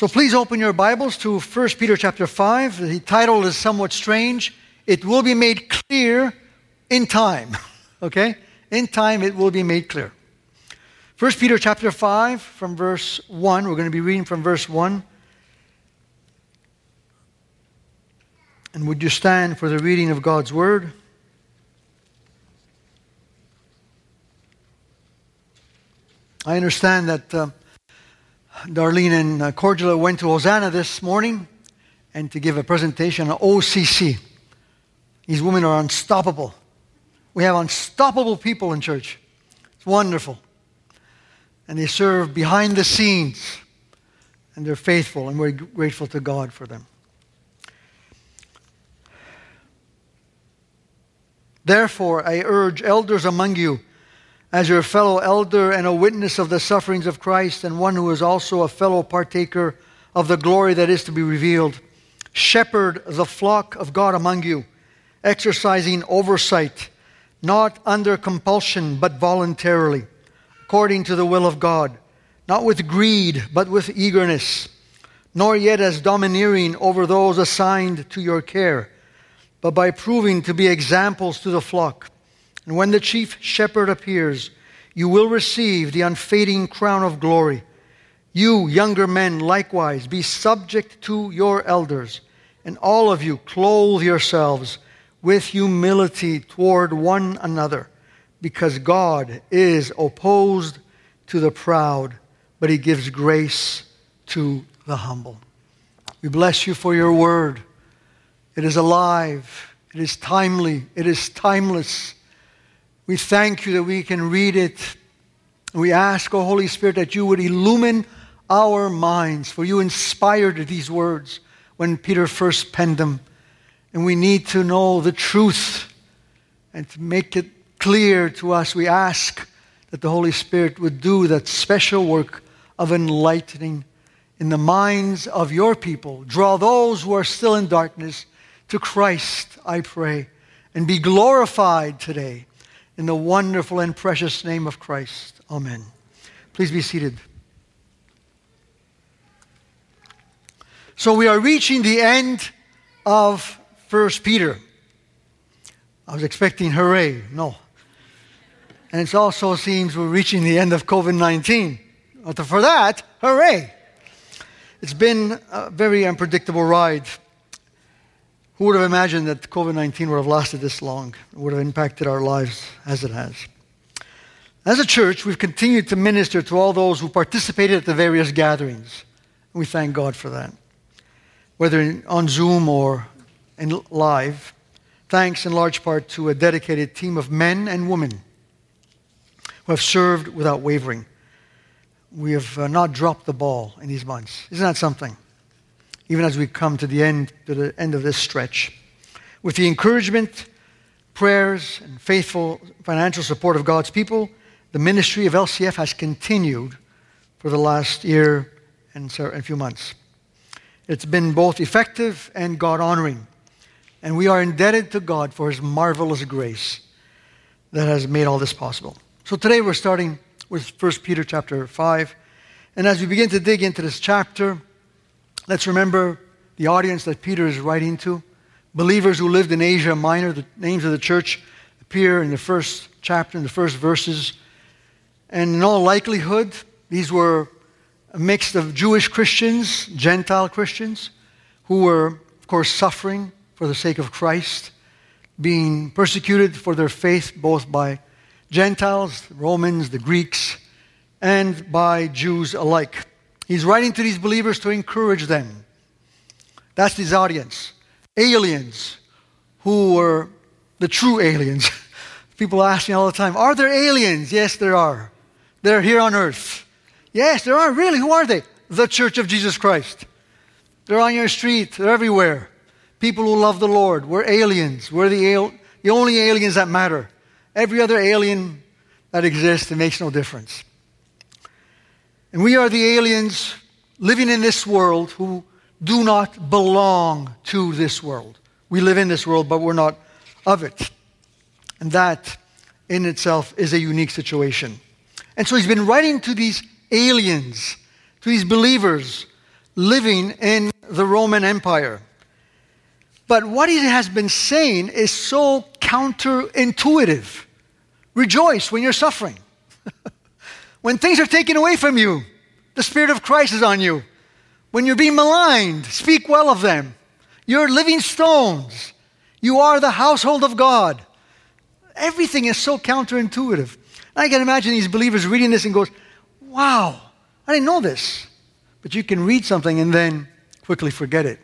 So please open your Bibles to 1 Peter chapter 5. The title is somewhat strange. It will be made clear in time. Okay? In time it will be made clear. 1 Peter chapter 5 from verse 1. We're going to be reading from verse 1. And would you stand for the reading of God's word? I understand that uh, Darlene and uh, Cordula went to Hosanna this morning and to give a presentation on OCC. These women are unstoppable. We have unstoppable people in church. It's wonderful. And they serve behind the scenes, and they're faithful, and we're grateful to God for them. Therefore, I urge elders among you as your fellow elder and a witness of the sufferings of Christ, and one who is also a fellow partaker of the glory that is to be revealed. Shepherd the flock of God among you, exercising oversight, not under compulsion, but voluntarily, according to the will of God, not with greed, but with eagerness, nor yet as domineering over those assigned to your care, but by proving to be examples to the flock. And when the chief shepherd appears, you will receive the unfading crown of glory. You, younger men, likewise, be subject to your elders, and all of you clothe yourselves with humility toward one another, because God is opposed to the proud, but he gives grace to the humble. We bless you for your word. It is alive, it is timely, it is timeless. We thank you that we can read it. We ask, O oh Holy Spirit, that you would illumine our minds, for you inspired these words when Peter first penned them. And we need to know the truth and to make it clear to us. We ask that the Holy Spirit would do that special work of enlightening in the minds of your people. Draw those who are still in darkness to Christ, I pray, and be glorified today in the wonderful and precious name of Christ. Amen. Please be seated. So we are reaching the end of 1 Peter. I was expecting hooray. No. And it also seems we're reaching the end of COVID 19. But for that, hooray! It's been a very unpredictable ride. Who would have imagined that COVID 19 would have lasted this long? It would have impacted our lives as it has. As a church, we've continued to minister to all those who participated at the various gatherings. We thank God for that. Whether on Zoom or in live, thanks in large part to a dedicated team of men and women who have served without wavering. We have uh, not dropped the ball in these months. Isn't that something? Even as we come to the end, to the end of this stretch. With the encouragement, prayers, and faithful financial support of God's people, the ministry of LCF has continued for the last year and a few months. It's been both effective and God honoring. And we are indebted to God for his marvelous grace that has made all this possible. So today we're starting with 1 Peter chapter 5. And as we begin to dig into this chapter, Let's remember the audience that Peter is writing to. Believers who lived in Asia Minor, the names of the church appear in the first chapter, in the first verses. And in all likelihood, these were a mix of Jewish Christians, Gentile Christians, who were, of course, suffering for the sake of Christ, being persecuted for their faith both by Gentiles, the Romans, the Greeks, and by Jews alike. He's writing to these believers to encourage them. That's his audience. Aliens who were the true aliens. People ask me all the time, Are there aliens? Yes, there are. They're here on earth. Yes, there are. Really? Who are they? The Church of Jesus Christ. They're on your street, they're everywhere. People who love the Lord. We're aliens. We're the, al- the only aliens that matter. Every other alien that exists, it makes no difference. And we are the aliens living in this world who do not belong to this world. We live in this world, but we're not of it. And that in itself is a unique situation. And so he's been writing to these aliens, to these believers, living in the Roman Empire. But what he has been saying is so counterintuitive. Rejoice when you're suffering. when things are taken away from you, the Spirit of Christ is on you. When you're being maligned, speak well of them. You're living stones. You are the household of God. Everything is so counterintuitive. I can imagine these believers reading this and goes, "Wow, I didn't know this." But you can read something and then quickly forget it.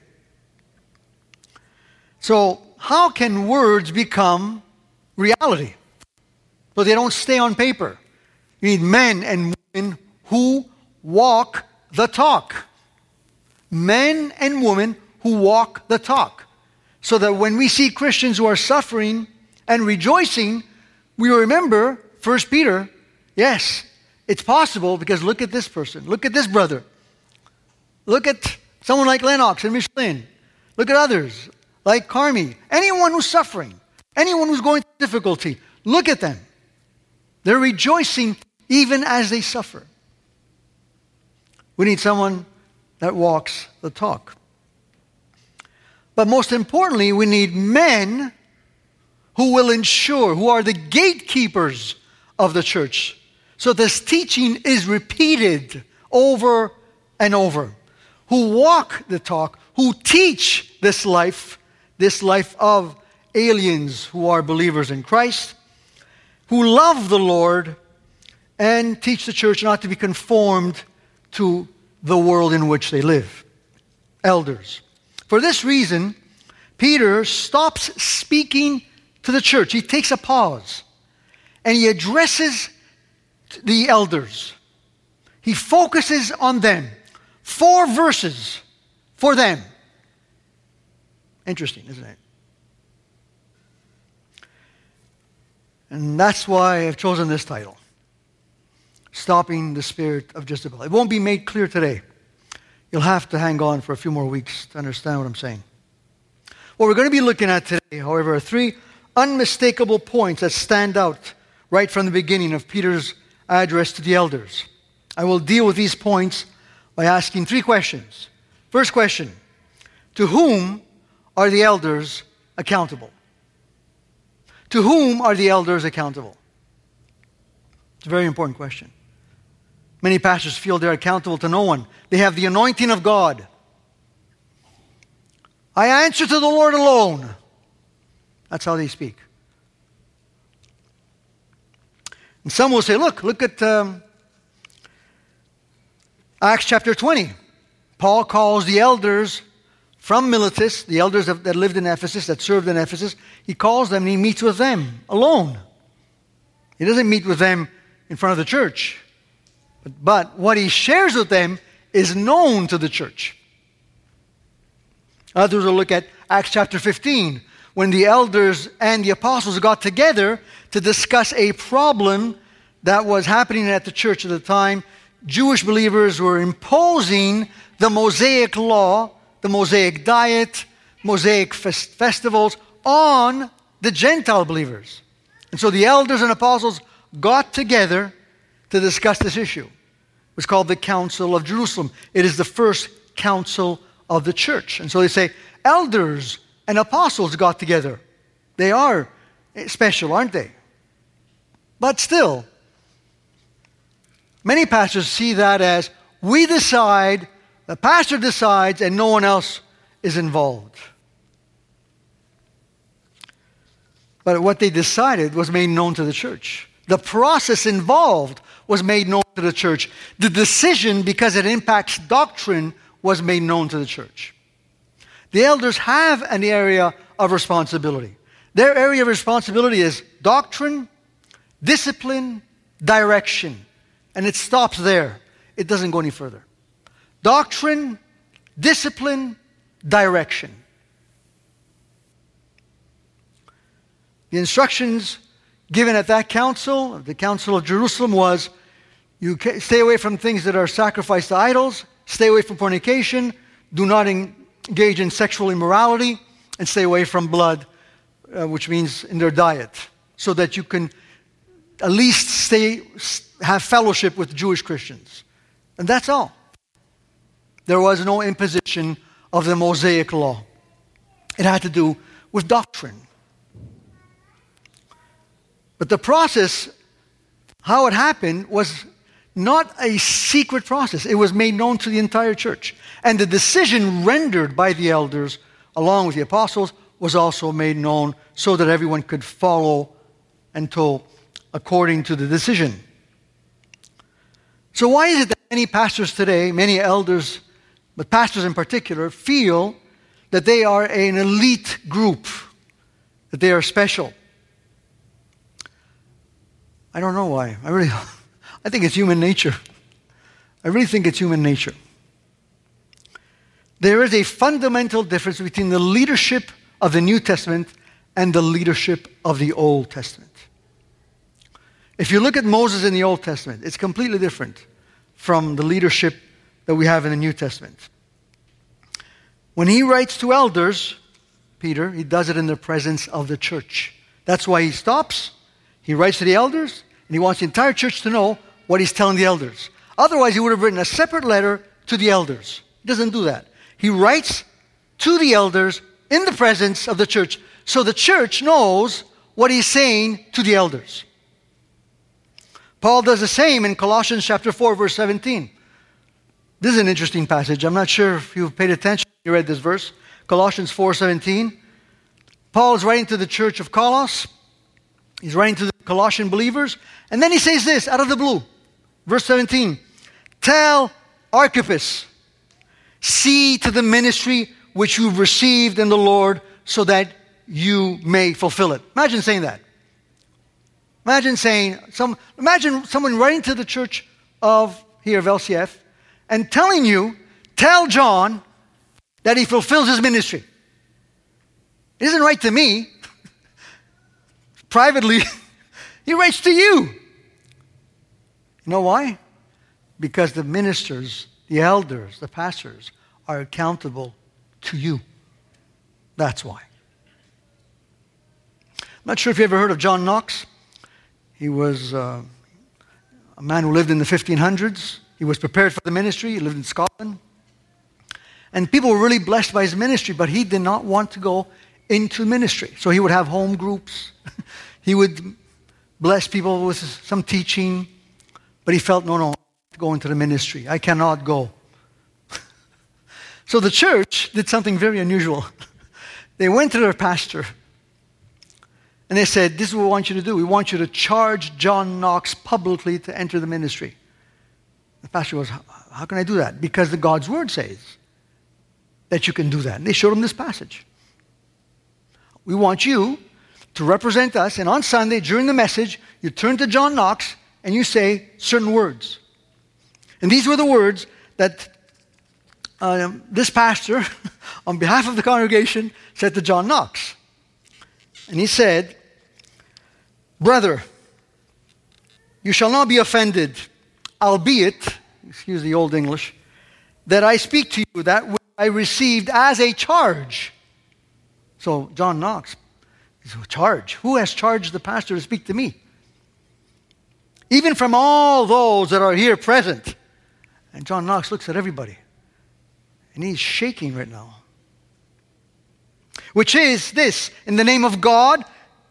So, how can words become reality? But they don't stay on paper. You need men and women who walk the talk. Men and women who walk the talk. So that when we see Christians who are suffering and rejoicing, we remember 1 Peter, yes, it's possible because look at this person, look at this brother, look at someone like Lennox and Micheline, look at others like Carmi, anyone who's suffering, anyone who's going through difficulty, look at them. They're rejoicing even as they suffer. We need someone that walks the talk. But most importantly, we need men who will ensure, who are the gatekeepers of the church. So this teaching is repeated over and over. Who walk the talk, who teach this life, this life of aliens who are believers in Christ, who love the Lord and teach the church not to be conformed to the world in which they live. Elders. For this reason, Peter stops speaking to the church. He takes a pause and he addresses the elders. He focuses on them. Four verses for them. Interesting, isn't it? And that's why I've chosen this title Stopping the Spirit of Jezebel. It won't be made clear today. You'll have to hang on for a few more weeks to understand what I'm saying. What we're going to be looking at today, however, are three unmistakable points that stand out right from the beginning of Peter's address to the elders. I will deal with these points by asking three questions. First question To whom are the elders accountable? To whom are the elders accountable? It's a very important question. Many pastors feel they're accountable to no one. They have the anointing of God. I answer to the Lord alone. That's how they speak. And some will say, look, look at um, Acts chapter 20. Paul calls the elders from Miletus, the elders that lived in Ephesus, that served in Ephesus, he calls them and he meets with them alone. He doesn't meet with them in front of the church. But, what he shares with them is known to the church. Others will look at Acts chapter 15, when the elders and the apostles got together to discuss a problem that was happening at the church at the time. Jewish believers were imposing the Mosaic law, the Mosaic diet, Mosaic fest- festivals on the Gentile believers. And so the elders and apostles got together to discuss this issue. Was called the Council of Jerusalem. It is the first council of the church. And so they say, elders and apostles got together. They are special, aren't they? But still, many pastors see that as we decide, the pastor decides, and no one else is involved. But what they decided was made known to the church. The process involved was made known to the church. The decision, because it impacts doctrine, was made known to the church. The elders have an area of responsibility. Their area of responsibility is doctrine, discipline, direction. And it stops there. It doesn't go any further. Doctrine, discipline, direction. The instructions given at that council, the Council of Jerusalem, was you stay away from things that are sacrificed to idols, stay away from fornication, do not engage in sexual immorality, and stay away from blood, uh, which means in their diet, so that you can at least stay, have fellowship with Jewish Christians. And that's all. There was no imposition of the Mosaic law. It had to do with doctrine. But the process, how it happened, was not a secret process. It was made known to the entire church. And the decision rendered by the elders, along with the apostles, was also made known so that everyone could follow until according to the decision. So, why is it that many pastors today, many elders, but pastors in particular, feel that they are an elite group, that they are special? I don't know why. I really, I think it's human nature. I really think it's human nature. There is a fundamental difference between the leadership of the New Testament and the leadership of the Old Testament. If you look at Moses in the Old Testament, it's completely different from the leadership that we have in the New Testament. When he writes to elders, Peter, he does it in the presence of the church. That's why he stops, he writes to the elders, and he wants the entire church to know what he's telling the elders. Otherwise, he would have written a separate letter to the elders. He doesn't do that. He writes to the elders in the presence of the church so the church knows what he's saying to the elders. Paul does the same in Colossians chapter 4 verse 17. This is an interesting passage. I'm not sure if you've paid attention you read this verse. Colossians 4:17. Paul is writing to the church of Colossus. He's writing to the Colossian believers, and then he says this out of the blue. Verse 17. Tell Archippus, see to the ministry which you've received in the Lord so that you may fulfill it. Imagine saying that. Imagine saying, some, imagine someone writing to the church of here of LCF and telling you, tell John that he fulfills his ministry. Isn't right to me. Privately, he writes to you. You know why? Because the ministers, the elders, the pastors are accountable to you. That's why. I'm not sure if you ever heard of John Knox. He was uh, a man who lived in the 1500s. He was prepared for the ministry. He lived in Scotland. And people were really blessed by his ministry, but he did not want to go into ministry. So he would have home groups. he would bless people with some teaching, but he felt, no, no, go into the ministry. I cannot go. So the church did something very unusual. they went to their pastor and they said, This is what we want you to do. We want you to charge John Knox publicly to enter the ministry. The pastor goes, How can I do that? Because the God's word says that you can do that. And they showed him this passage. We want you to represent us, and on Sunday during the message, you turn to John Knox and you say certain words. And these were the words that um, this pastor, on behalf of the congregation, said to John Knox. And he said, Brother, you shall not be offended, albeit, excuse the old English, that I speak to you that which I received as a charge. So, John Knox, charge. Who has charged the pastor to speak to me? Even from all those that are here present. And John Knox looks at everybody. And he's shaking right now. Which is this in the name of God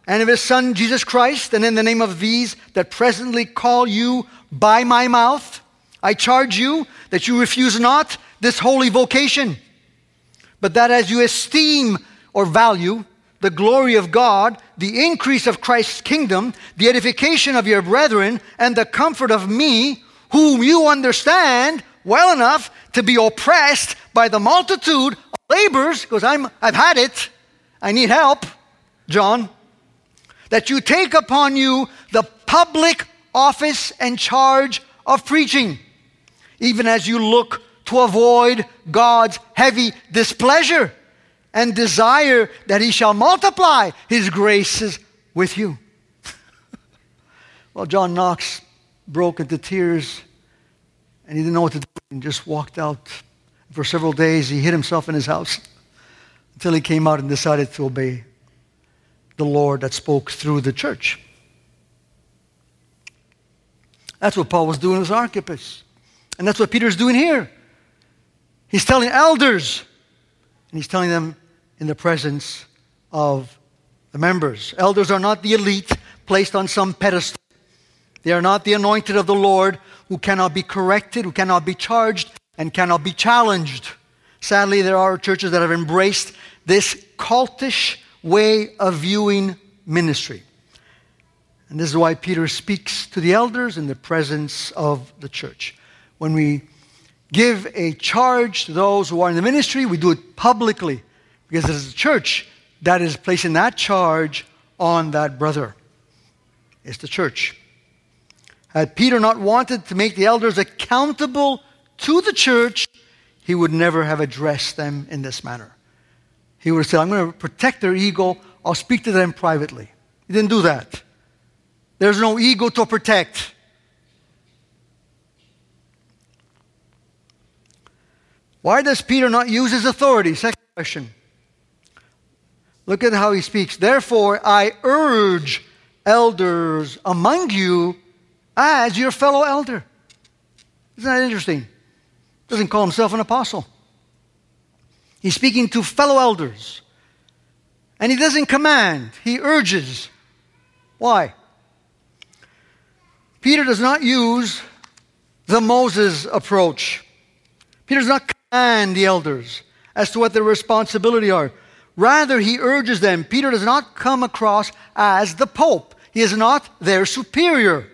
and of his Son Jesus Christ, and in the name of these that presently call you by my mouth, I charge you that you refuse not this holy vocation, but that as you esteem or value the glory of God, the increase of Christ's kingdom, the edification of your brethren, and the comfort of me, whom you understand well enough to be oppressed by the multitude of labors, because I'm, I've had it, I need help, John, that you take upon you the public office and charge of preaching, even as you look to avoid God's heavy displeasure and desire that He shall multiply His graces with you. well, John Knox broke into tears and he didn't know what to do and just walked out. For several days, he hid himself in his house until he came out and decided to obey the Lord that spoke through the church. That's what Paul was doing as Archippus. And that's what Peter's doing here. He's telling elders, and he's telling them in the presence of the members. Elders are not the elite placed on some pedestal. They are not the anointed of the Lord who cannot be corrected, who cannot be charged, and cannot be challenged. Sadly, there are churches that have embraced this cultish way of viewing ministry. And this is why Peter speaks to the elders in the presence of the church. When we give a charge to those who are in the ministry, we do it publicly because it is the church that is placing that charge on that brother. It's the church. Had Peter not wanted to make the elders accountable to the church, he would never have addressed them in this manner. He would have said, I'm going to protect their ego. I'll speak to them privately. He didn't do that. There's no ego to protect. Why does Peter not use his authority? Second question. Look at how he speaks. Therefore, I urge elders among you as your fellow elder. Isn't that interesting? Doesn't call himself an apostle. He's speaking to fellow elders. And he doesn't command, he urges. Why? Peter does not use the Moses approach. Peter does not command the elders as to what their responsibility are. Rather, he urges them. Peter does not come across as the Pope. He is not their superior.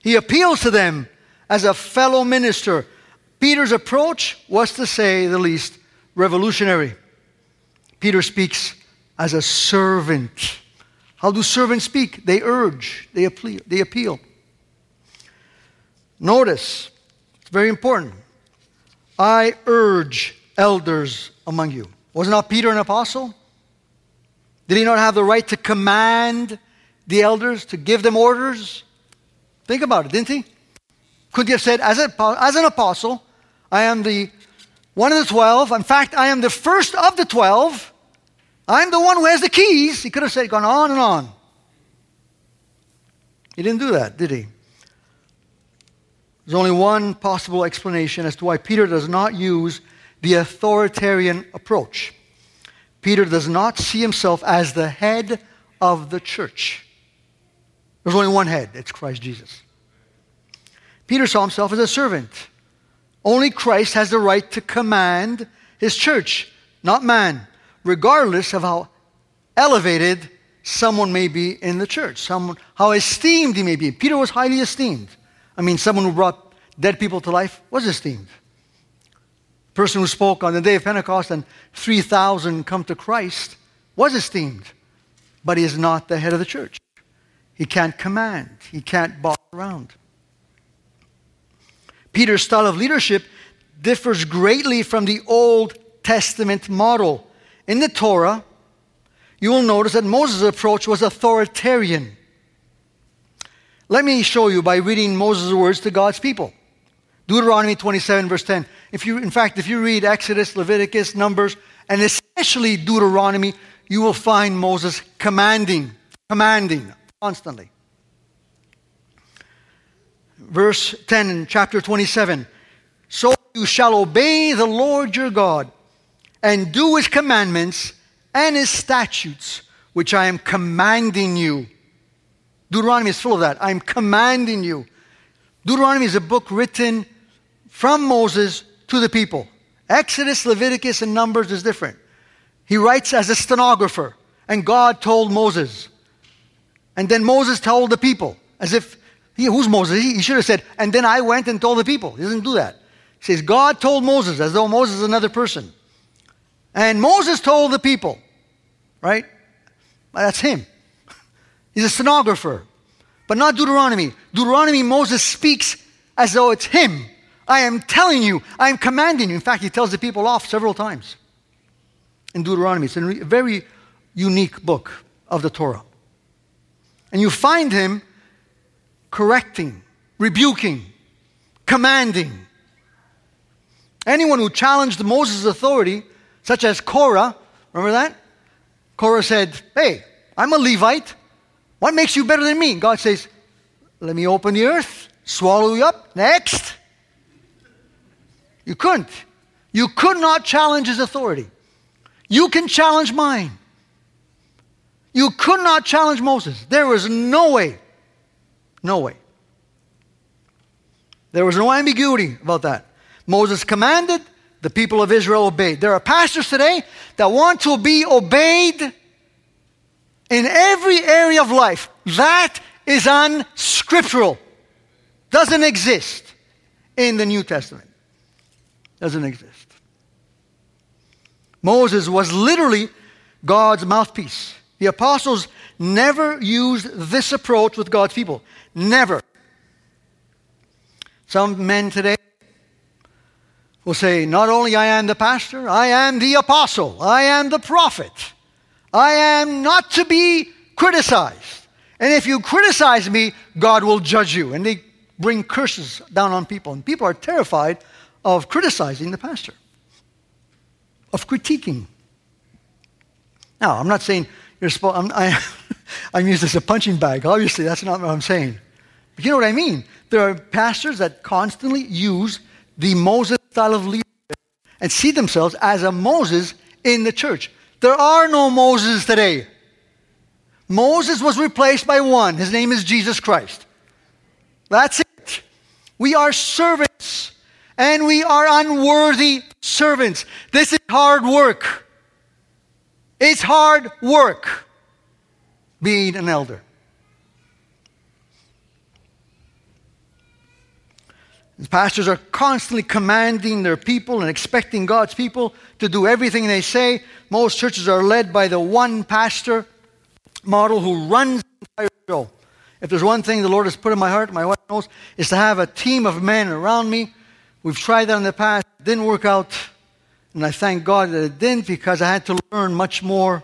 He appeals to them as a fellow minister. Peter's approach was, to say the least, revolutionary. Peter speaks as a servant. How do servants speak? They urge, they appeal. They appeal. Notice, it's very important. I urge elders among you. Was not Peter an apostle? Did he not have the right to command the elders, to give them orders? Think about it, didn't he? Could he have said, as, a, as an apostle, I am the one of the twelve. In fact, I am the first of the twelve. I'm the one who has the keys. He could have said, gone on and on. He didn't do that, did he? There's only one possible explanation as to why Peter does not use the authoritarian approach. Peter does not see himself as the head of the church. There's only one head, it's Christ Jesus. Peter saw himself as a servant. Only Christ has the right to command his church, not man, regardless of how elevated someone may be in the church, someone, how esteemed he may be. Peter was highly esteemed. I mean, someone who brought dead people to life was esteemed person who spoke on the day of Pentecost and 3,000 come to Christ was esteemed, but he is not the head of the church. He can't command, he can't boss around. Peter's style of leadership differs greatly from the Old Testament model. In the Torah, you will notice that Moses' approach was authoritarian. Let me show you by reading Moses' words to God's people. Deuteronomy 27, verse 10. If you, in fact, if you read Exodus, Leviticus, Numbers, and especially Deuteronomy, you will find Moses commanding, commanding constantly. Verse 10 in chapter 27 So you shall obey the Lord your God and do his commandments and his statutes, which I am commanding you. Deuteronomy is full of that. I'm commanding you. Deuteronomy is a book written from Moses to the people. Exodus, Leviticus, and Numbers is different. He writes as a stenographer, and God told Moses. And then Moses told the people, as if, he, who's Moses? He, he should have said, and then I went and told the people. He doesn't do that. He says, God told Moses, as though Moses is another person. And Moses told the people, right? That's him. He's a stenographer. But not Deuteronomy. Deuteronomy, Moses speaks as though it's him I am telling you, I am commanding you. In fact, he tells the people off several times in Deuteronomy. It's a very unique book of the Torah. And you find him correcting, rebuking, commanding. Anyone who challenged Moses' authority, such as Korah, remember that? Korah said, Hey, I'm a Levite. What makes you better than me? God says, Let me open the earth, swallow you up. Next. You couldn't. You could not challenge his authority. You can challenge mine. You could not challenge Moses. There was no way. No way. There was no ambiguity about that. Moses commanded, the people of Israel obeyed. There are pastors today that want to be obeyed in every area of life. That is unscriptural. Doesn't exist in the New Testament. Doesn't exist. Moses was literally God's mouthpiece. The apostles never used this approach with God's people. Never. Some men today will say, Not only I am the pastor, I am the apostle, I am the prophet. I am not to be criticized. And if you criticize me, God will judge you. And they bring curses down on people. And people are terrified of criticizing the pastor, of critiquing. Now, I'm not saying you're supposed, I'm, I, I'm used as a punching bag. Obviously, that's not what I'm saying. But you know what I mean? There are pastors that constantly use the Moses style of leadership and see themselves as a Moses in the church. There are no Moses today. Moses was replaced by one. His name is Jesus Christ. That's it. We are servants, and we are unworthy servants. This is hard work. It's hard work being an elder. pastors are constantly commanding their people and expecting God's people to do everything they say. Most churches are led by the one pastor model who runs the entire show. If there's one thing the Lord has put in my heart, my wife knows, is to have a team of men around me. We've tried that in the past, it didn't work out. And I thank God that it didn't because I had to learn much more.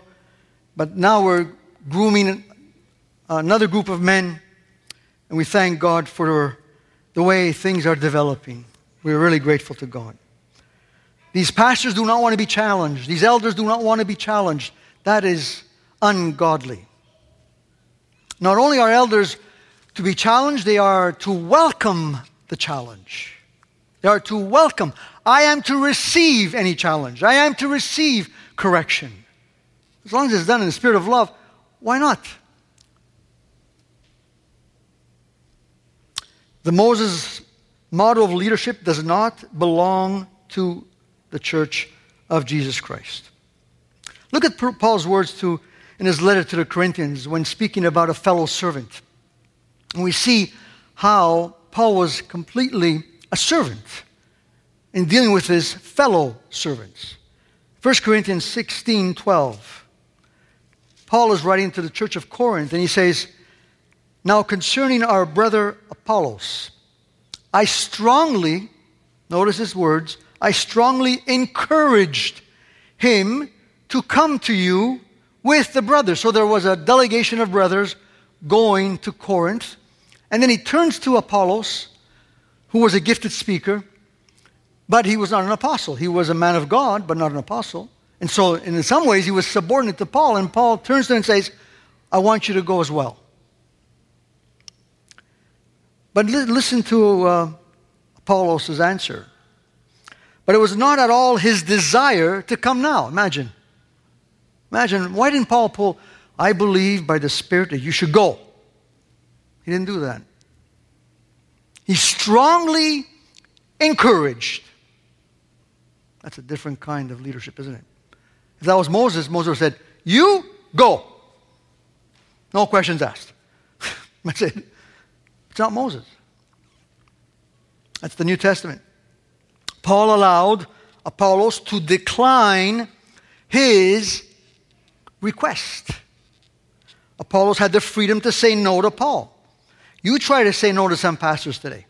But now we're grooming uh, another group of men, and we thank God for the way things are developing. We're really grateful to God. These pastors do not want to be challenged. These elders do not want to be challenged. That is ungodly. Not only are elders to be challenged, they are to welcome the challenge. They are to welcome. I am to receive any challenge. I am to receive correction. As long as it's done in the spirit of love, why not? The Moses model of leadership does not belong to the church of Jesus Christ. Look at Paul's words to, in his letter to the Corinthians when speaking about a fellow servant. And we see how Paul was completely a servant in dealing with his fellow servants. 1 Corinthians 16 12. Paul is writing to the church of Corinth and he says, now, concerning our brother Apollos, I strongly, notice his words, I strongly encouraged him to come to you with the brothers. So there was a delegation of brothers going to Corinth. And then he turns to Apollos, who was a gifted speaker, but he was not an apostle. He was a man of God, but not an apostle. And so, in some ways, he was subordinate to Paul. And Paul turns to him and says, I want you to go as well. But li- listen to uh, Apollos' answer. But it was not at all his desire to come now. Imagine. Imagine, why didn't Paul pull, I believe by the Spirit that you should go? He didn't do that. He strongly encouraged. That's a different kind of leadership, isn't it? If that was Moses, Moses said, You go. No questions asked. That's it. It's not Moses. That's the New Testament. Paul allowed Apollos to decline his request. Apollos had the freedom to say no to Paul. You try to say no to some pastors today.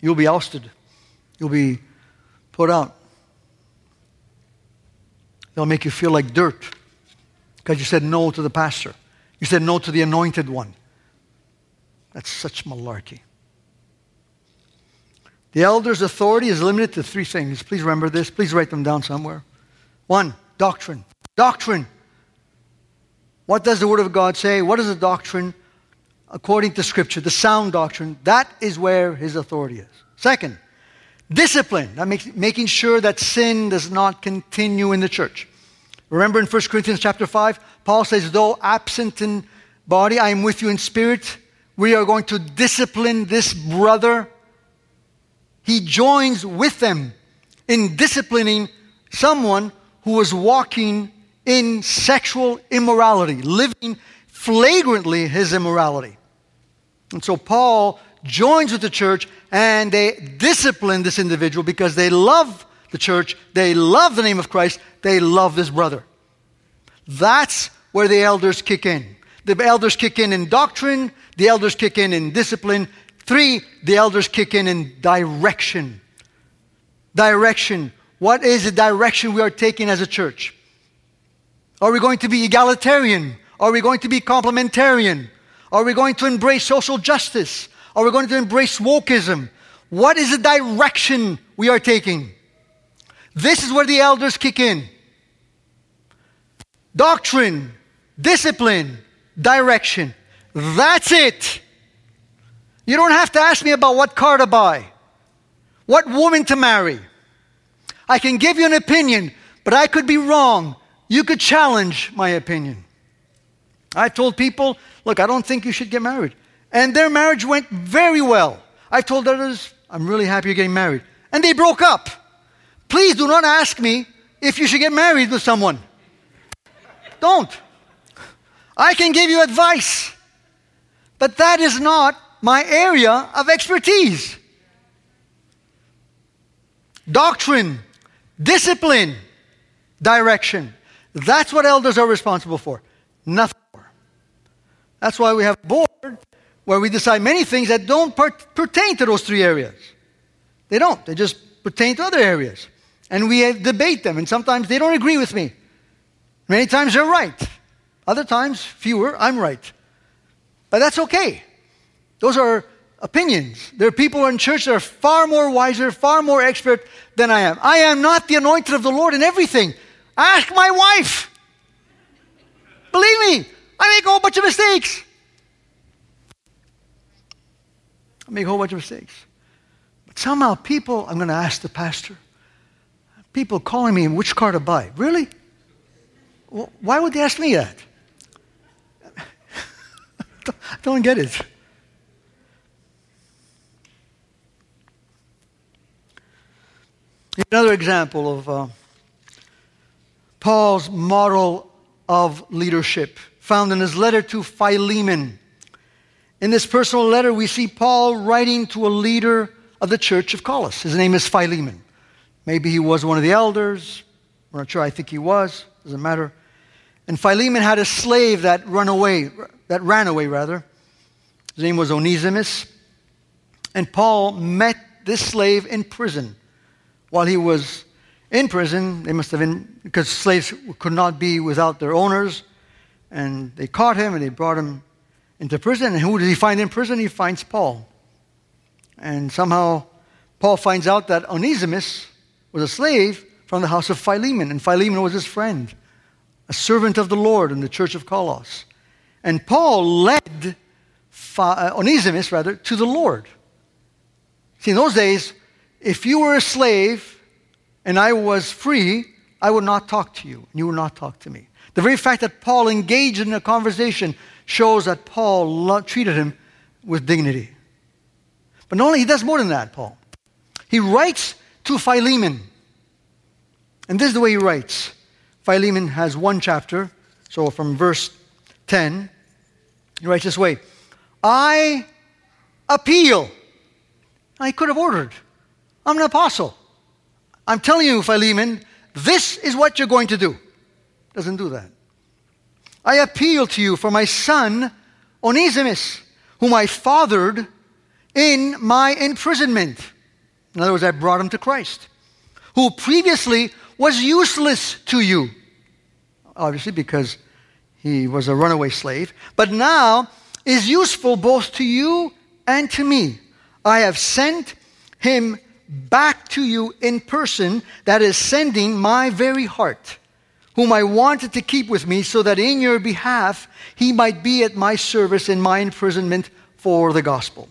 You'll be ousted. You'll be put out. They'll make you feel like dirt because you said no to the pastor. You said no to the anointed one. That's such malarkey. The elder's authority is limited to three things. Please remember this. Please write them down somewhere. One, doctrine. Doctrine. What does the Word of God say? What is the doctrine according to Scripture? The sound doctrine. That is where his authority is. Second, discipline. That makes, making sure that sin does not continue in the church. Remember in 1 Corinthians chapter 5, Paul says, Though absent in body, I am with you in spirit. We are going to discipline this brother. He joins with them in disciplining someone who was walking in sexual immorality, living flagrantly his immorality. And so Paul joins with the church and they discipline this individual because they love the church, they love the name of Christ, they love this brother. That's where the elders kick in. The elders kick in in doctrine, the elders kick in in discipline. Three, the elders kick in in direction. Direction. What is the direction we are taking as a church? Are we going to be egalitarian? Are we going to be complementarian? Are we going to embrace social justice? Are we going to embrace wokeism? What is the direction we are taking? This is where the elders kick in doctrine, discipline, direction. That's it. You don't have to ask me about what car to buy, what woman to marry. I can give you an opinion, but I could be wrong. You could challenge my opinion. I told people, look, I don't think you should get married. And their marriage went very well. I've told others, I'm really happy you're getting married. And they broke up. Please do not ask me if you should get married with someone. Don't. I can give you advice, but that is not my area of expertise. Doctrine, discipline, direction. That's what elders are responsible for. Nothing more. That's why we have a board where we decide many things that don't per- pertain to those three areas. They don't, they just pertain to other areas. And we uh, debate them, and sometimes they don't agree with me. Many times they're right. Other times, fewer, I'm right. But that's okay. Those are opinions. There are people in church that are far more wiser, far more expert than I am. I am not the anointed of the Lord in everything. Ask my wife. Believe me, I make a whole bunch of mistakes. I make a whole bunch of mistakes. But somehow people, I'm going to ask the pastor, people calling me which car to buy. Really? Well, why would they ask me that? I don't get it. Another example of uh, Paul's model of leadership found in his letter to Philemon. In this personal letter, we see Paul writing to a leader of the church of Colossus. His name is Philemon. Maybe he was one of the elders. We're not sure. I think he was. Doesn't matter. And Philemon had a slave that run away, that ran away rather. His name was Onesimus. And Paul met this slave in prison. While he was in prison, they must have been, because slaves could not be without their owners. And they caught him and they brought him into prison. And who did he find in prison? He finds Paul. And somehow Paul finds out that Onesimus was a slave from the house of Philemon. And Philemon was his friend, a servant of the Lord in the church of Colossus. And Paul led uh, Onesimus, rather, to the Lord. See, in those days, if you were a slave and I was free, I would not talk to you, and you would not talk to me. The very fact that Paul engaged in a conversation shows that Paul lo- treated him with dignity. But not only, he does more than that, Paul. He writes to Philemon. And this is the way he writes. Philemon has one chapter, so from verse 10, he writes this way I appeal. I could have ordered. I'm an apostle. I'm telling you, Philemon, this is what you're going to do. Doesn't do that. I appeal to you for my son, Onesimus, whom I fathered in my imprisonment. In other words, I brought him to Christ, who previously was useless to you. Obviously, because he was a runaway slave, but now is useful both to you and to me. I have sent him back to you in person, that is, sending my very heart, whom I wanted to keep with me, so that in your behalf he might be at my service in my imprisonment for the gospel.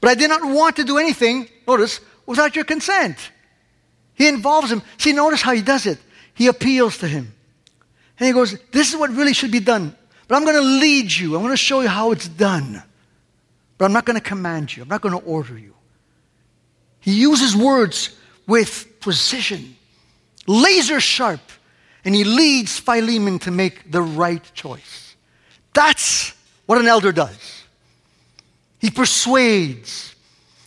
But I did not want to do anything, notice, without your consent. He involves him. See, notice how he does it. He appeals to him. And he goes, This is what really should be done. But I'm going to lead you. I'm going to show you how it's done. But I'm not going to command you. I'm not going to order you. He uses words with precision, laser sharp, and he leads Philemon to make the right choice. That's what an elder does. He persuades,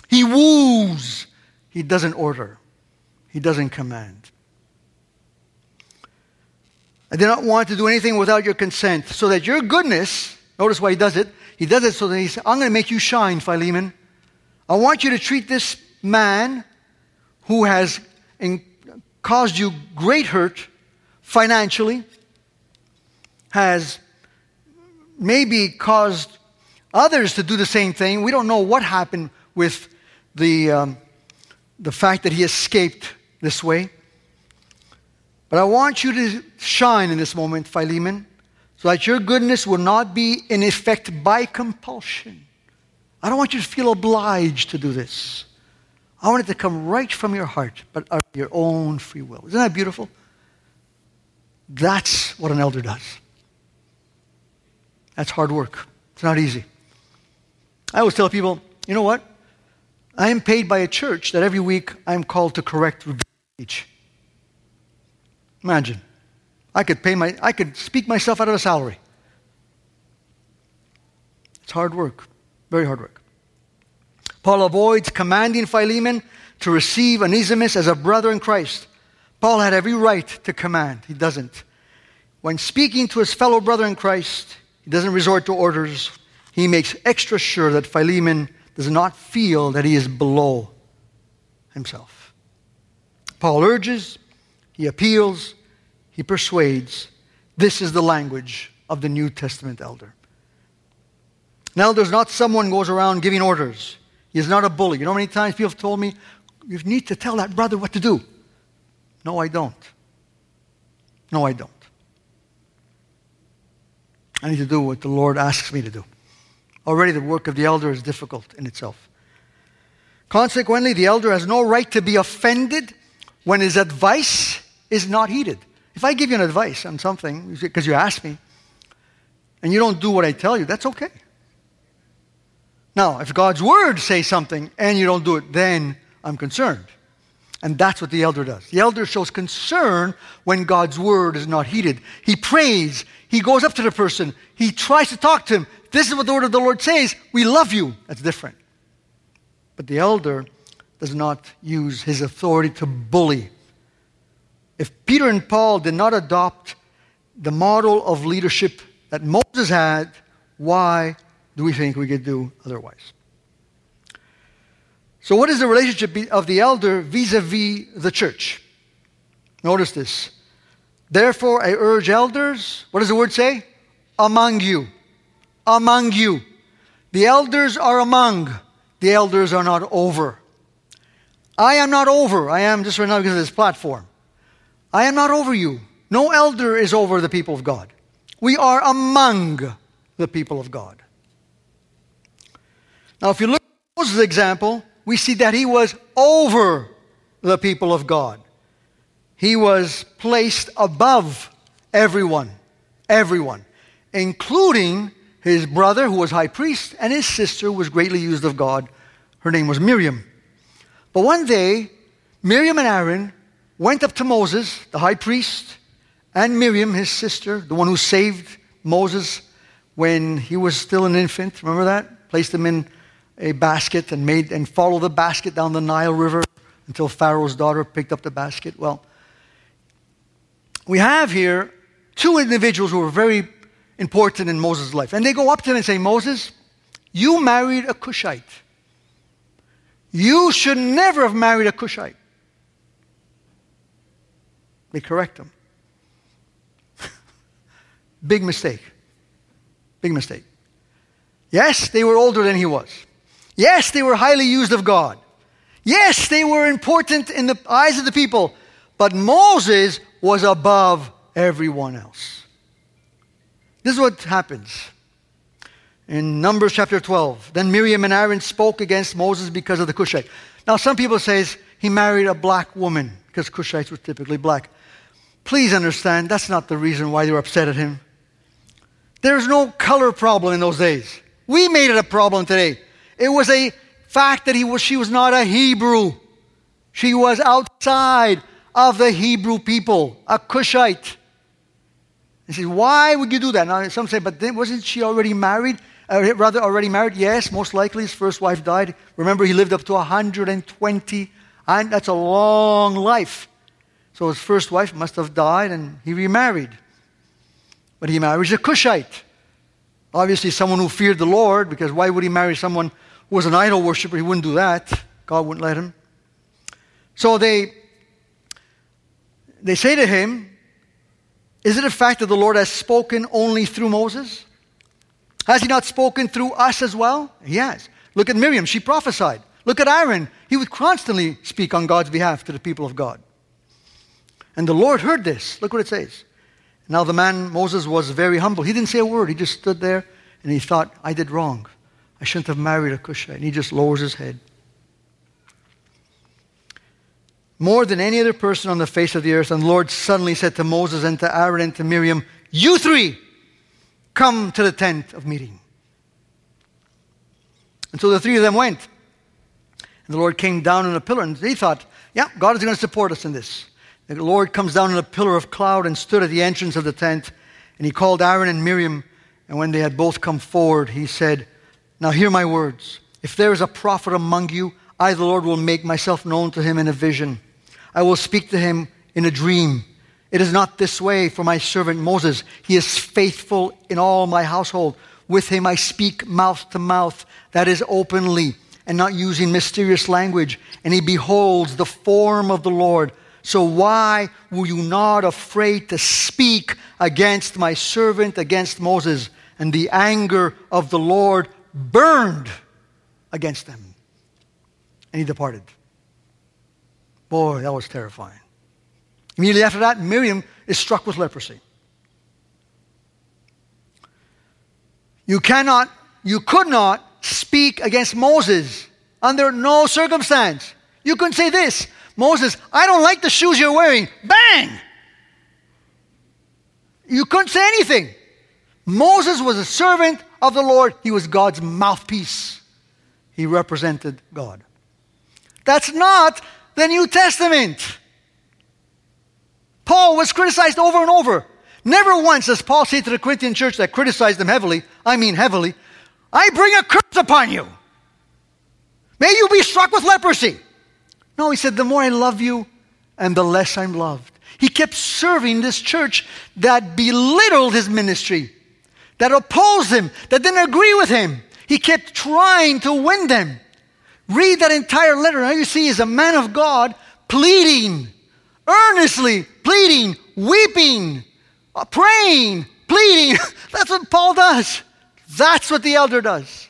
he woos, he doesn't order, he doesn't command. I did not want to do anything without your consent, so that your goodness, notice why he does it, he does it so that he says, I'm going to make you shine, Philemon. I want you to treat this man who has caused you great hurt financially, has maybe caused others to do the same thing. We don't know what happened with the, um, the fact that he escaped this way. But I want you to shine in this moment, Philemon, so that your goodness will not be in effect by compulsion. I don't want you to feel obliged to do this. I want it to come right from your heart, but of your own free will. Isn't that beautiful? That's what an elder does. That's hard work. It's not easy. I always tell people, you know what? I am paid by a church that every week I'm called to correct speech. Imagine. I could pay my I could speak myself out of a salary. It's hard work. Very hard work. Paul avoids commanding Philemon to receive Onesimus as a brother in Christ. Paul had every right to command. He doesn't. When speaking to his fellow brother in Christ, he doesn't resort to orders. He makes extra sure that Philemon does not feel that he is below himself. Paul urges, he appeals, he persuades. This is the language of the New Testament elder. An elder is not someone who goes around giving orders. He is not a bully. You know how many times people have told me, you need to tell that brother what to do. No, I don't. No, I don't. I need to do what the Lord asks me to do. Already, the work of the elder is difficult in itself. Consequently, the elder has no right to be offended when his advice is not heeded. If I give you an advice on something because you ask me and you don't do what I tell you, that's okay. Now, if God's word says something and you don't do it, then I'm concerned. And that's what the elder does. The elder shows concern when God's word is not heeded. He prays. He goes up to the person. He tries to talk to him. This is what the word of the Lord says. We love you. That's different. But the elder does not use his authority to bully. If Peter and Paul did not adopt the model of leadership that Moses had, why do we think we could do otherwise? So, what is the relationship of the elder vis a vis the church? Notice this. Therefore, I urge elders, what does the word say? Among you. Among you. The elders are among, the elders are not over. I am not over. I am just right now because of this platform. I am not over you. No elder is over the people of God. We are among the people of God. Now, if you look at Moses' example, we see that he was over the people of God. He was placed above everyone, everyone, including his brother, who was high priest, and his sister, who was greatly used of God. Her name was Miriam. But one day, Miriam and Aaron went up to Moses, the high priest, and Miriam, his sister, the one who saved Moses when he was still an infant. Remember that? Placed him in a basket and made and followed the basket down the Nile River until Pharaoh's daughter picked up the basket. Well, we have here two individuals who were very important in Moses' life. And they go up to him and say, Moses, you married a Cushite. You should never have married a Cushite. They correct him. Big mistake. Big mistake. Yes, they were older than he was. Yes, they were highly used of God. Yes, they were important in the eyes of the people. But Moses was above everyone else. This is what happens. in Numbers chapter 12. Then Miriam and Aaron spoke against Moses because of the Cushite. Now, some people say he married a black woman because Cushites were typically black. Please understand, that's not the reason why they were upset at him. There's no color problem in those days. We made it a problem today. It was a fact that he was, she was not a Hebrew. She was outside of the Hebrew people, a Cushite. He says, why would you do that? Now, some say, but then, wasn't she already married? Uh, rather, already married? Yes, most likely his first wife died. Remember, he lived up to 120, and that's a long life. So his first wife must have died, and he remarried. But he marries a Cushite. Obviously, someone who feared the Lord, because why would he marry someone was an idol worshiper? He wouldn't do that. God wouldn't let him. So they, they say to him, Is it a fact that the Lord has spoken only through Moses? Has he not spoken through us as well? He has. Look at Miriam, she prophesied. Look at Aaron, he would constantly speak on God's behalf to the people of God. And the Lord heard this. Look what it says. Now the man, Moses, was very humble. He didn't say a word. He just stood there and he thought, I did wrong. I shouldn't have married a Cushite. And he just lowers his head. More than any other person on the face of the earth, and the Lord suddenly said to Moses and to Aaron and to Miriam, You three, come to the tent of meeting. And so the three of them went. And the Lord came down in a pillar, and they thought, Yeah, God is going to support us in this. The Lord comes down in a pillar of cloud and stood at the entrance of the tent. And he called Aaron and Miriam. And when they had both come forward, he said, Now hear my words. If there is a prophet among you, I, the Lord, will make myself known to him in a vision. I will speak to him in a dream. It is not this way for my servant Moses. He is faithful in all my household. With him I speak mouth to mouth, that is openly, and not using mysterious language. And he beholds the form of the Lord. So why were you not afraid to speak against my servant, against Moses? And the anger of the Lord burned against them. And he departed. Boy, that was terrifying. Immediately after that, Miriam is struck with leprosy. You cannot, you could not speak against Moses under no circumstance. You couldn't say this Moses, I don't like the shoes you're wearing. Bang! You couldn't say anything. Moses was a servant of the Lord, he was God's mouthpiece. He represented God. That's not the New Testament. Paul was criticized over and over. Never once does Paul say to the Corinthian church that criticized them heavily, I mean heavily, I bring a curse upon you. May you be struck with leprosy. No, he said, the more I love you and the less I'm loved. He kept serving this church that belittled his ministry, that opposed him, that didn't agree with him. He kept trying to win them. Read that entire letter. Now you see he's a man of God pleading, earnestly pleading, weeping, uh, praying, pleading. That's what Paul does. That's what the elder does.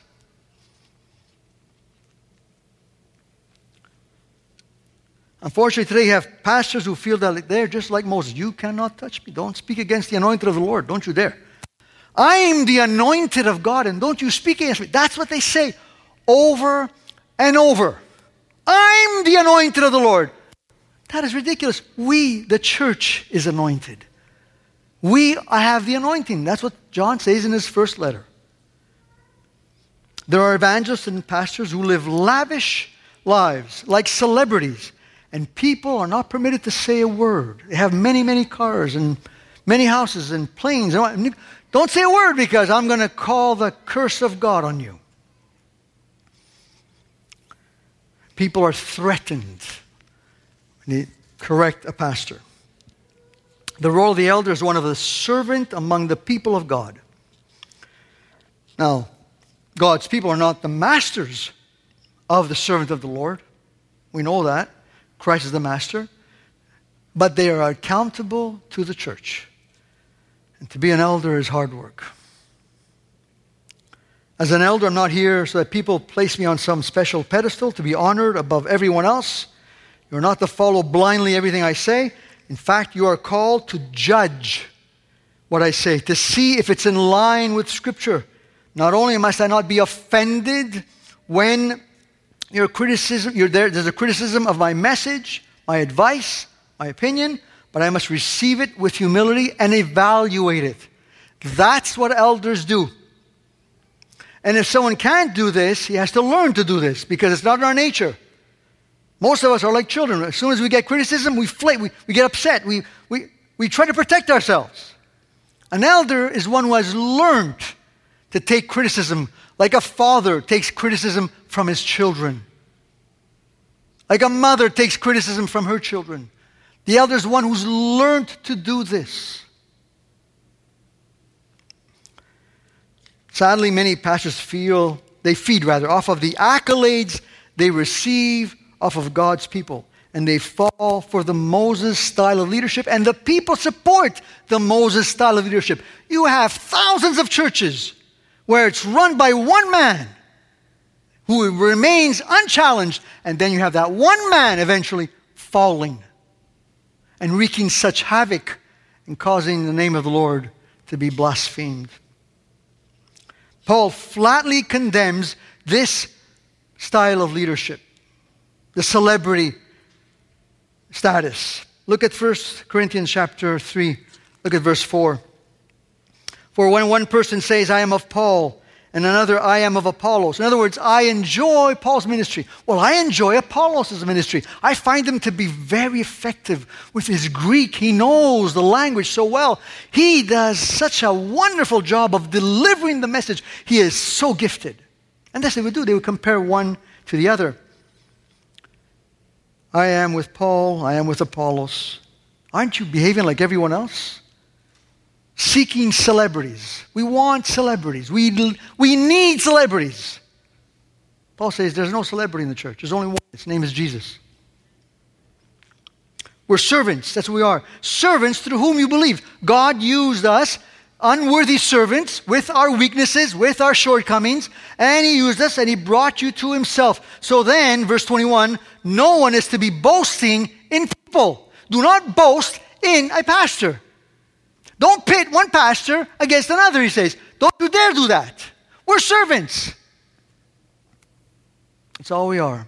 Unfortunately, today you have pastors who feel that they're just like Moses. You cannot touch me. Don't speak against the anointed of the Lord. Don't you dare. I am the anointed of God, and don't you speak against me. That's what they say over and over. I'm the anointed of the Lord. That is ridiculous. We, the church, is anointed. We have the anointing. That's what John says in his first letter. There are evangelists and pastors who live lavish lives, like celebrities, and people are not permitted to say a word. They have many, many cars and many houses and planes. Don't say a word because I'm going to call the curse of God on you. People are threatened when they correct a pastor. The role of the elder is one of the servant among the people of God. Now, God's people are not the masters of the servant of the Lord. We know that. Christ is the master, but they are accountable to the church. And to be an elder is hard work. As an elder, I'm not here so that people place me on some special pedestal to be honored above everyone else. You're not to follow blindly everything I say. In fact, you are called to judge what I say, to see if it's in line with Scripture, Not only must I not be offended when your criticism, there, there's a criticism of my message, my advice, my opinion, but I must receive it with humility and evaluate it. That's what elders do. And if someone can't do this, he has to learn to do this because it's not in our nature. Most of us are like children. As soon as we get criticism, we flake, we, we get upset, we, we, we try to protect ourselves. An elder is one who has learned to take criticism like a father takes criticism from his children, like a mother takes criticism from her children. The elder is one who's learned to do this. Sadly, many pastors feel, they feed rather, off of the accolades they receive off of God's people. And they fall for the Moses style of leadership, and the people support the Moses style of leadership. You have thousands of churches where it's run by one man who remains unchallenged, and then you have that one man eventually falling and wreaking such havoc and causing the name of the Lord to be blasphemed. Paul flatly condemns this style of leadership, the celebrity status. Look at 1 Corinthians chapter 3. Look at verse 4. For when one person says, I am of Paul, and another, I am of Apollos. In other words, I enjoy Paul's ministry. Well, I enjoy Apollos' ministry. I find him to be very effective with his Greek. He knows the language so well. He does such a wonderful job of delivering the message. He is so gifted. And that's what they would do. They would compare one to the other. I am with Paul, I am with Apollos. Aren't you behaving like everyone else? Seeking celebrities. We want celebrities. We, we need celebrities. Paul says there's no celebrity in the church. There's only one. His name is Jesus. We're servants. That's what we are. Servants through whom you believe. God used us, unworthy servants, with our weaknesses, with our shortcomings, and He used us and He brought you to Himself. So then, verse 21, no one is to be boasting in people. Do not boast in a pastor. Don't pit one pastor against another, he says. Don't you dare do that. We're servants. That's all we are.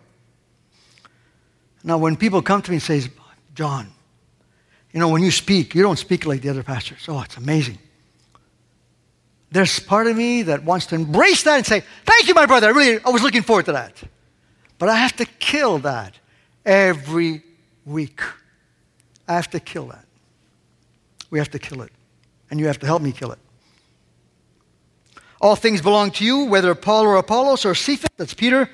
Now, when people come to me and say, John, you know, when you speak, you don't speak like the other pastors. Oh, it's amazing. There's part of me that wants to embrace that and say, Thank you, my brother. I really I was looking forward to that. But I have to kill that every week. I have to kill that. We have to kill it and you have to help me kill it. All things belong to you, whether Paul or Apollos or Cephas, that's Peter,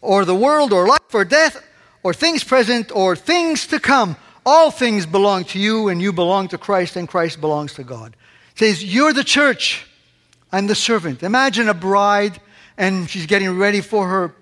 or the world or life or death, or things present or things to come. All things belong to you, and you belong to Christ, and Christ belongs to God. It says, You're the church, I'm the servant. Imagine a bride, and she's getting ready for her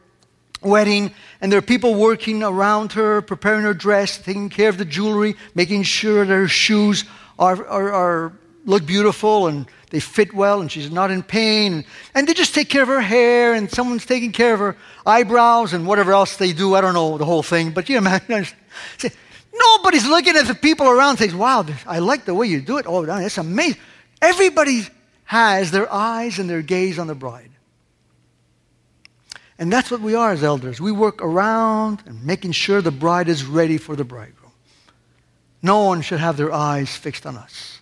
wedding, and there are people working around her, preparing her dress, taking care of the jewelry, making sure that her shoes are, are, are look beautiful and they fit well and she's not in pain. And they just take care of her hair and someone's taking care of her eyebrows and whatever else they do. I don't know the whole thing, but you imagine. Nobody's looking at the people around and says, Wow, I like the way you do it. Oh, that's amazing. Everybody has their eyes and their gaze on the bride. And that's what we are as elders. We work around and making sure the bride is ready for the bridegroom. No one should have their eyes fixed on us.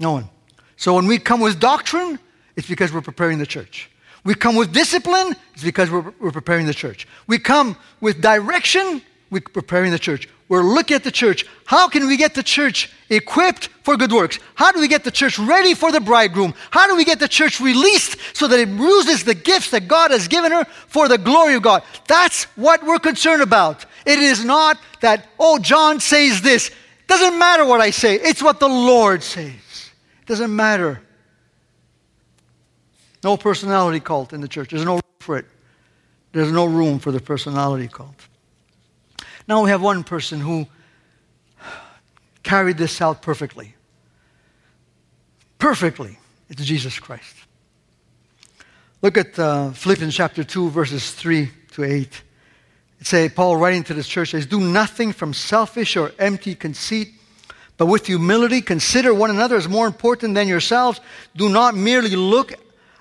No one. So when we come with doctrine, it's because we're preparing the church. We come with discipline, it's because we're, we're preparing the church. We come with direction, we're preparing the church. We're looking at the church. How can we get the church equipped for good works? How do we get the church ready for the bridegroom? How do we get the church released so that it uses the gifts that God has given her for the glory of God? That's what we're concerned about. It is not that, oh, John says this. Doesn't matter what I say, it's what the Lord says. Doesn't matter. No personality cult in the church. There's no room for it. There's no room for the personality cult. Now we have one person who carried this out perfectly. Perfectly. It's Jesus Christ. Look at uh, Philippians chapter 2, verses 3 to 8. It says, Paul writing to this church says, Do nothing from selfish or empty conceit but with humility, consider one another as more important than yourselves. Do not merely look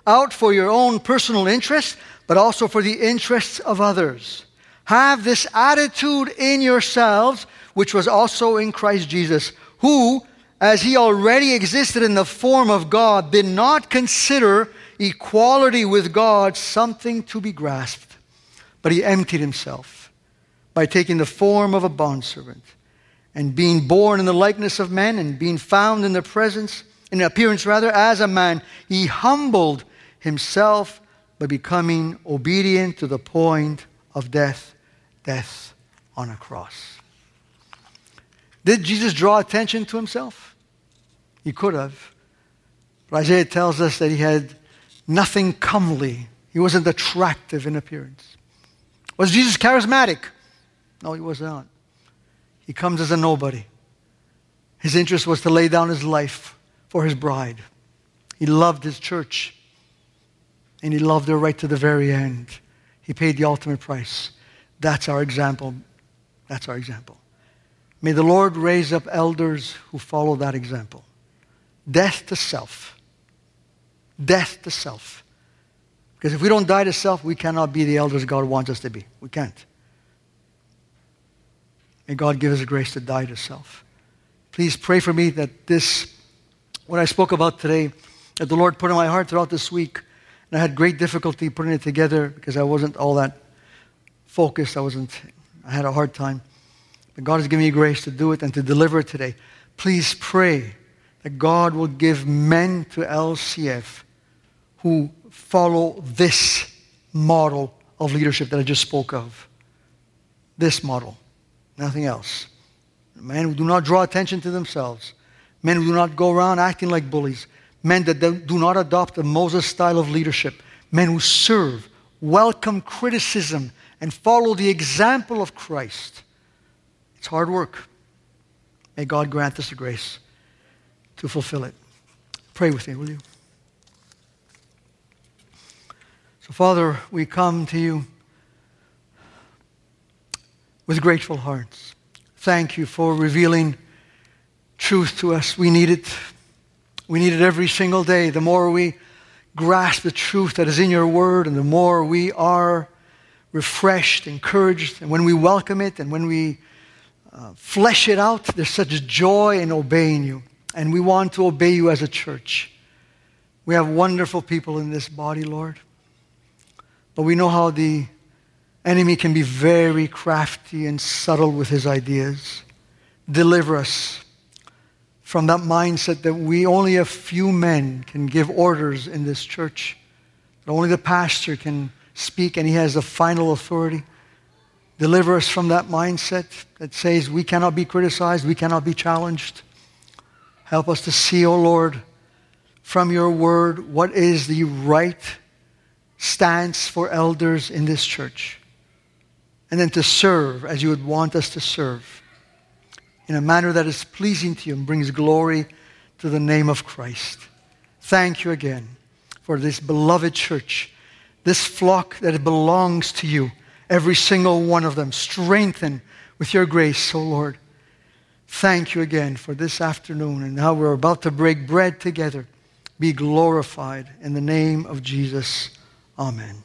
out for your own personal interests, but also for the interests of others. Have this attitude in yourselves, which was also in Christ Jesus, who, as he already existed in the form of God, did not consider equality with God something to be grasped, but he emptied himself by taking the form of a bondservant and being born in the likeness of men and being found in the presence in appearance rather as a man he humbled himself by becoming obedient to the point of death death on a cross. Did jesus draw attention to himself? He could have. But isaiah tells us that he had nothing comely. He wasn't attractive in appearance. Was jesus charismatic? No he was not he comes as a nobody his interest was to lay down his life for his bride. He loved his church, and he loved her right to the very end. He paid the ultimate price. That's our example. That's our example. May the Lord raise up elders who follow that example. Death to self. Death to self. Because if we don't die to self, we cannot be the elders God wants us to be. We can't. May God give us the grace to die to self. Please pray for me that this what I spoke about today that the Lord put in my heart throughout this week. And I had great difficulty putting it together because I wasn't all that focused. I wasn't, I had a hard time. But God has given me grace to do it and to deliver it today. Please pray that God will give men to LCF who follow this model of leadership that I just spoke of. This model, nothing else. Men who do not draw attention to themselves, Men who do not go around acting like bullies. Men that do not adopt a Moses style of leadership. Men who serve, welcome criticism, and follow the example of Christ. It's hard work. May God grant us the grace to fulfill it. Pray with me, will you? So, Father, we come to you with grateful hearts. Thank you for revealing truth to us. We need it. We need it every single day. The more we grasp the truth that is in your word, and the more we are refreshed, encouraged, and when we welcome it and when we uh, flesh it out, there's such joy in obeying you. And we want to obey you as a church. We have wonderful people in this body, Lord. But we know how the enemy can be very crafty and subtle with his ideas. Deliver us from that mindset that we only a few men can give orders in this church. That only the pastor can speak and he has the final authority. Deliver us from that mindset that says we cannot be criticized, we cannot be challenged. Help us to see, O oh Lord, from your word, what is the right stance for elders in this church. And then to serve as you would want us to serve in a manner that is pleasing to you and brings glory to the name of Christ. Thank you again for this beloved church, this flock that belongs to you, every single one of them. Strengthen with your grace, O oh Lord. Thank you again for this afternoon and now we're about to break bread together. Be glorified in the name of Jesus. Amen.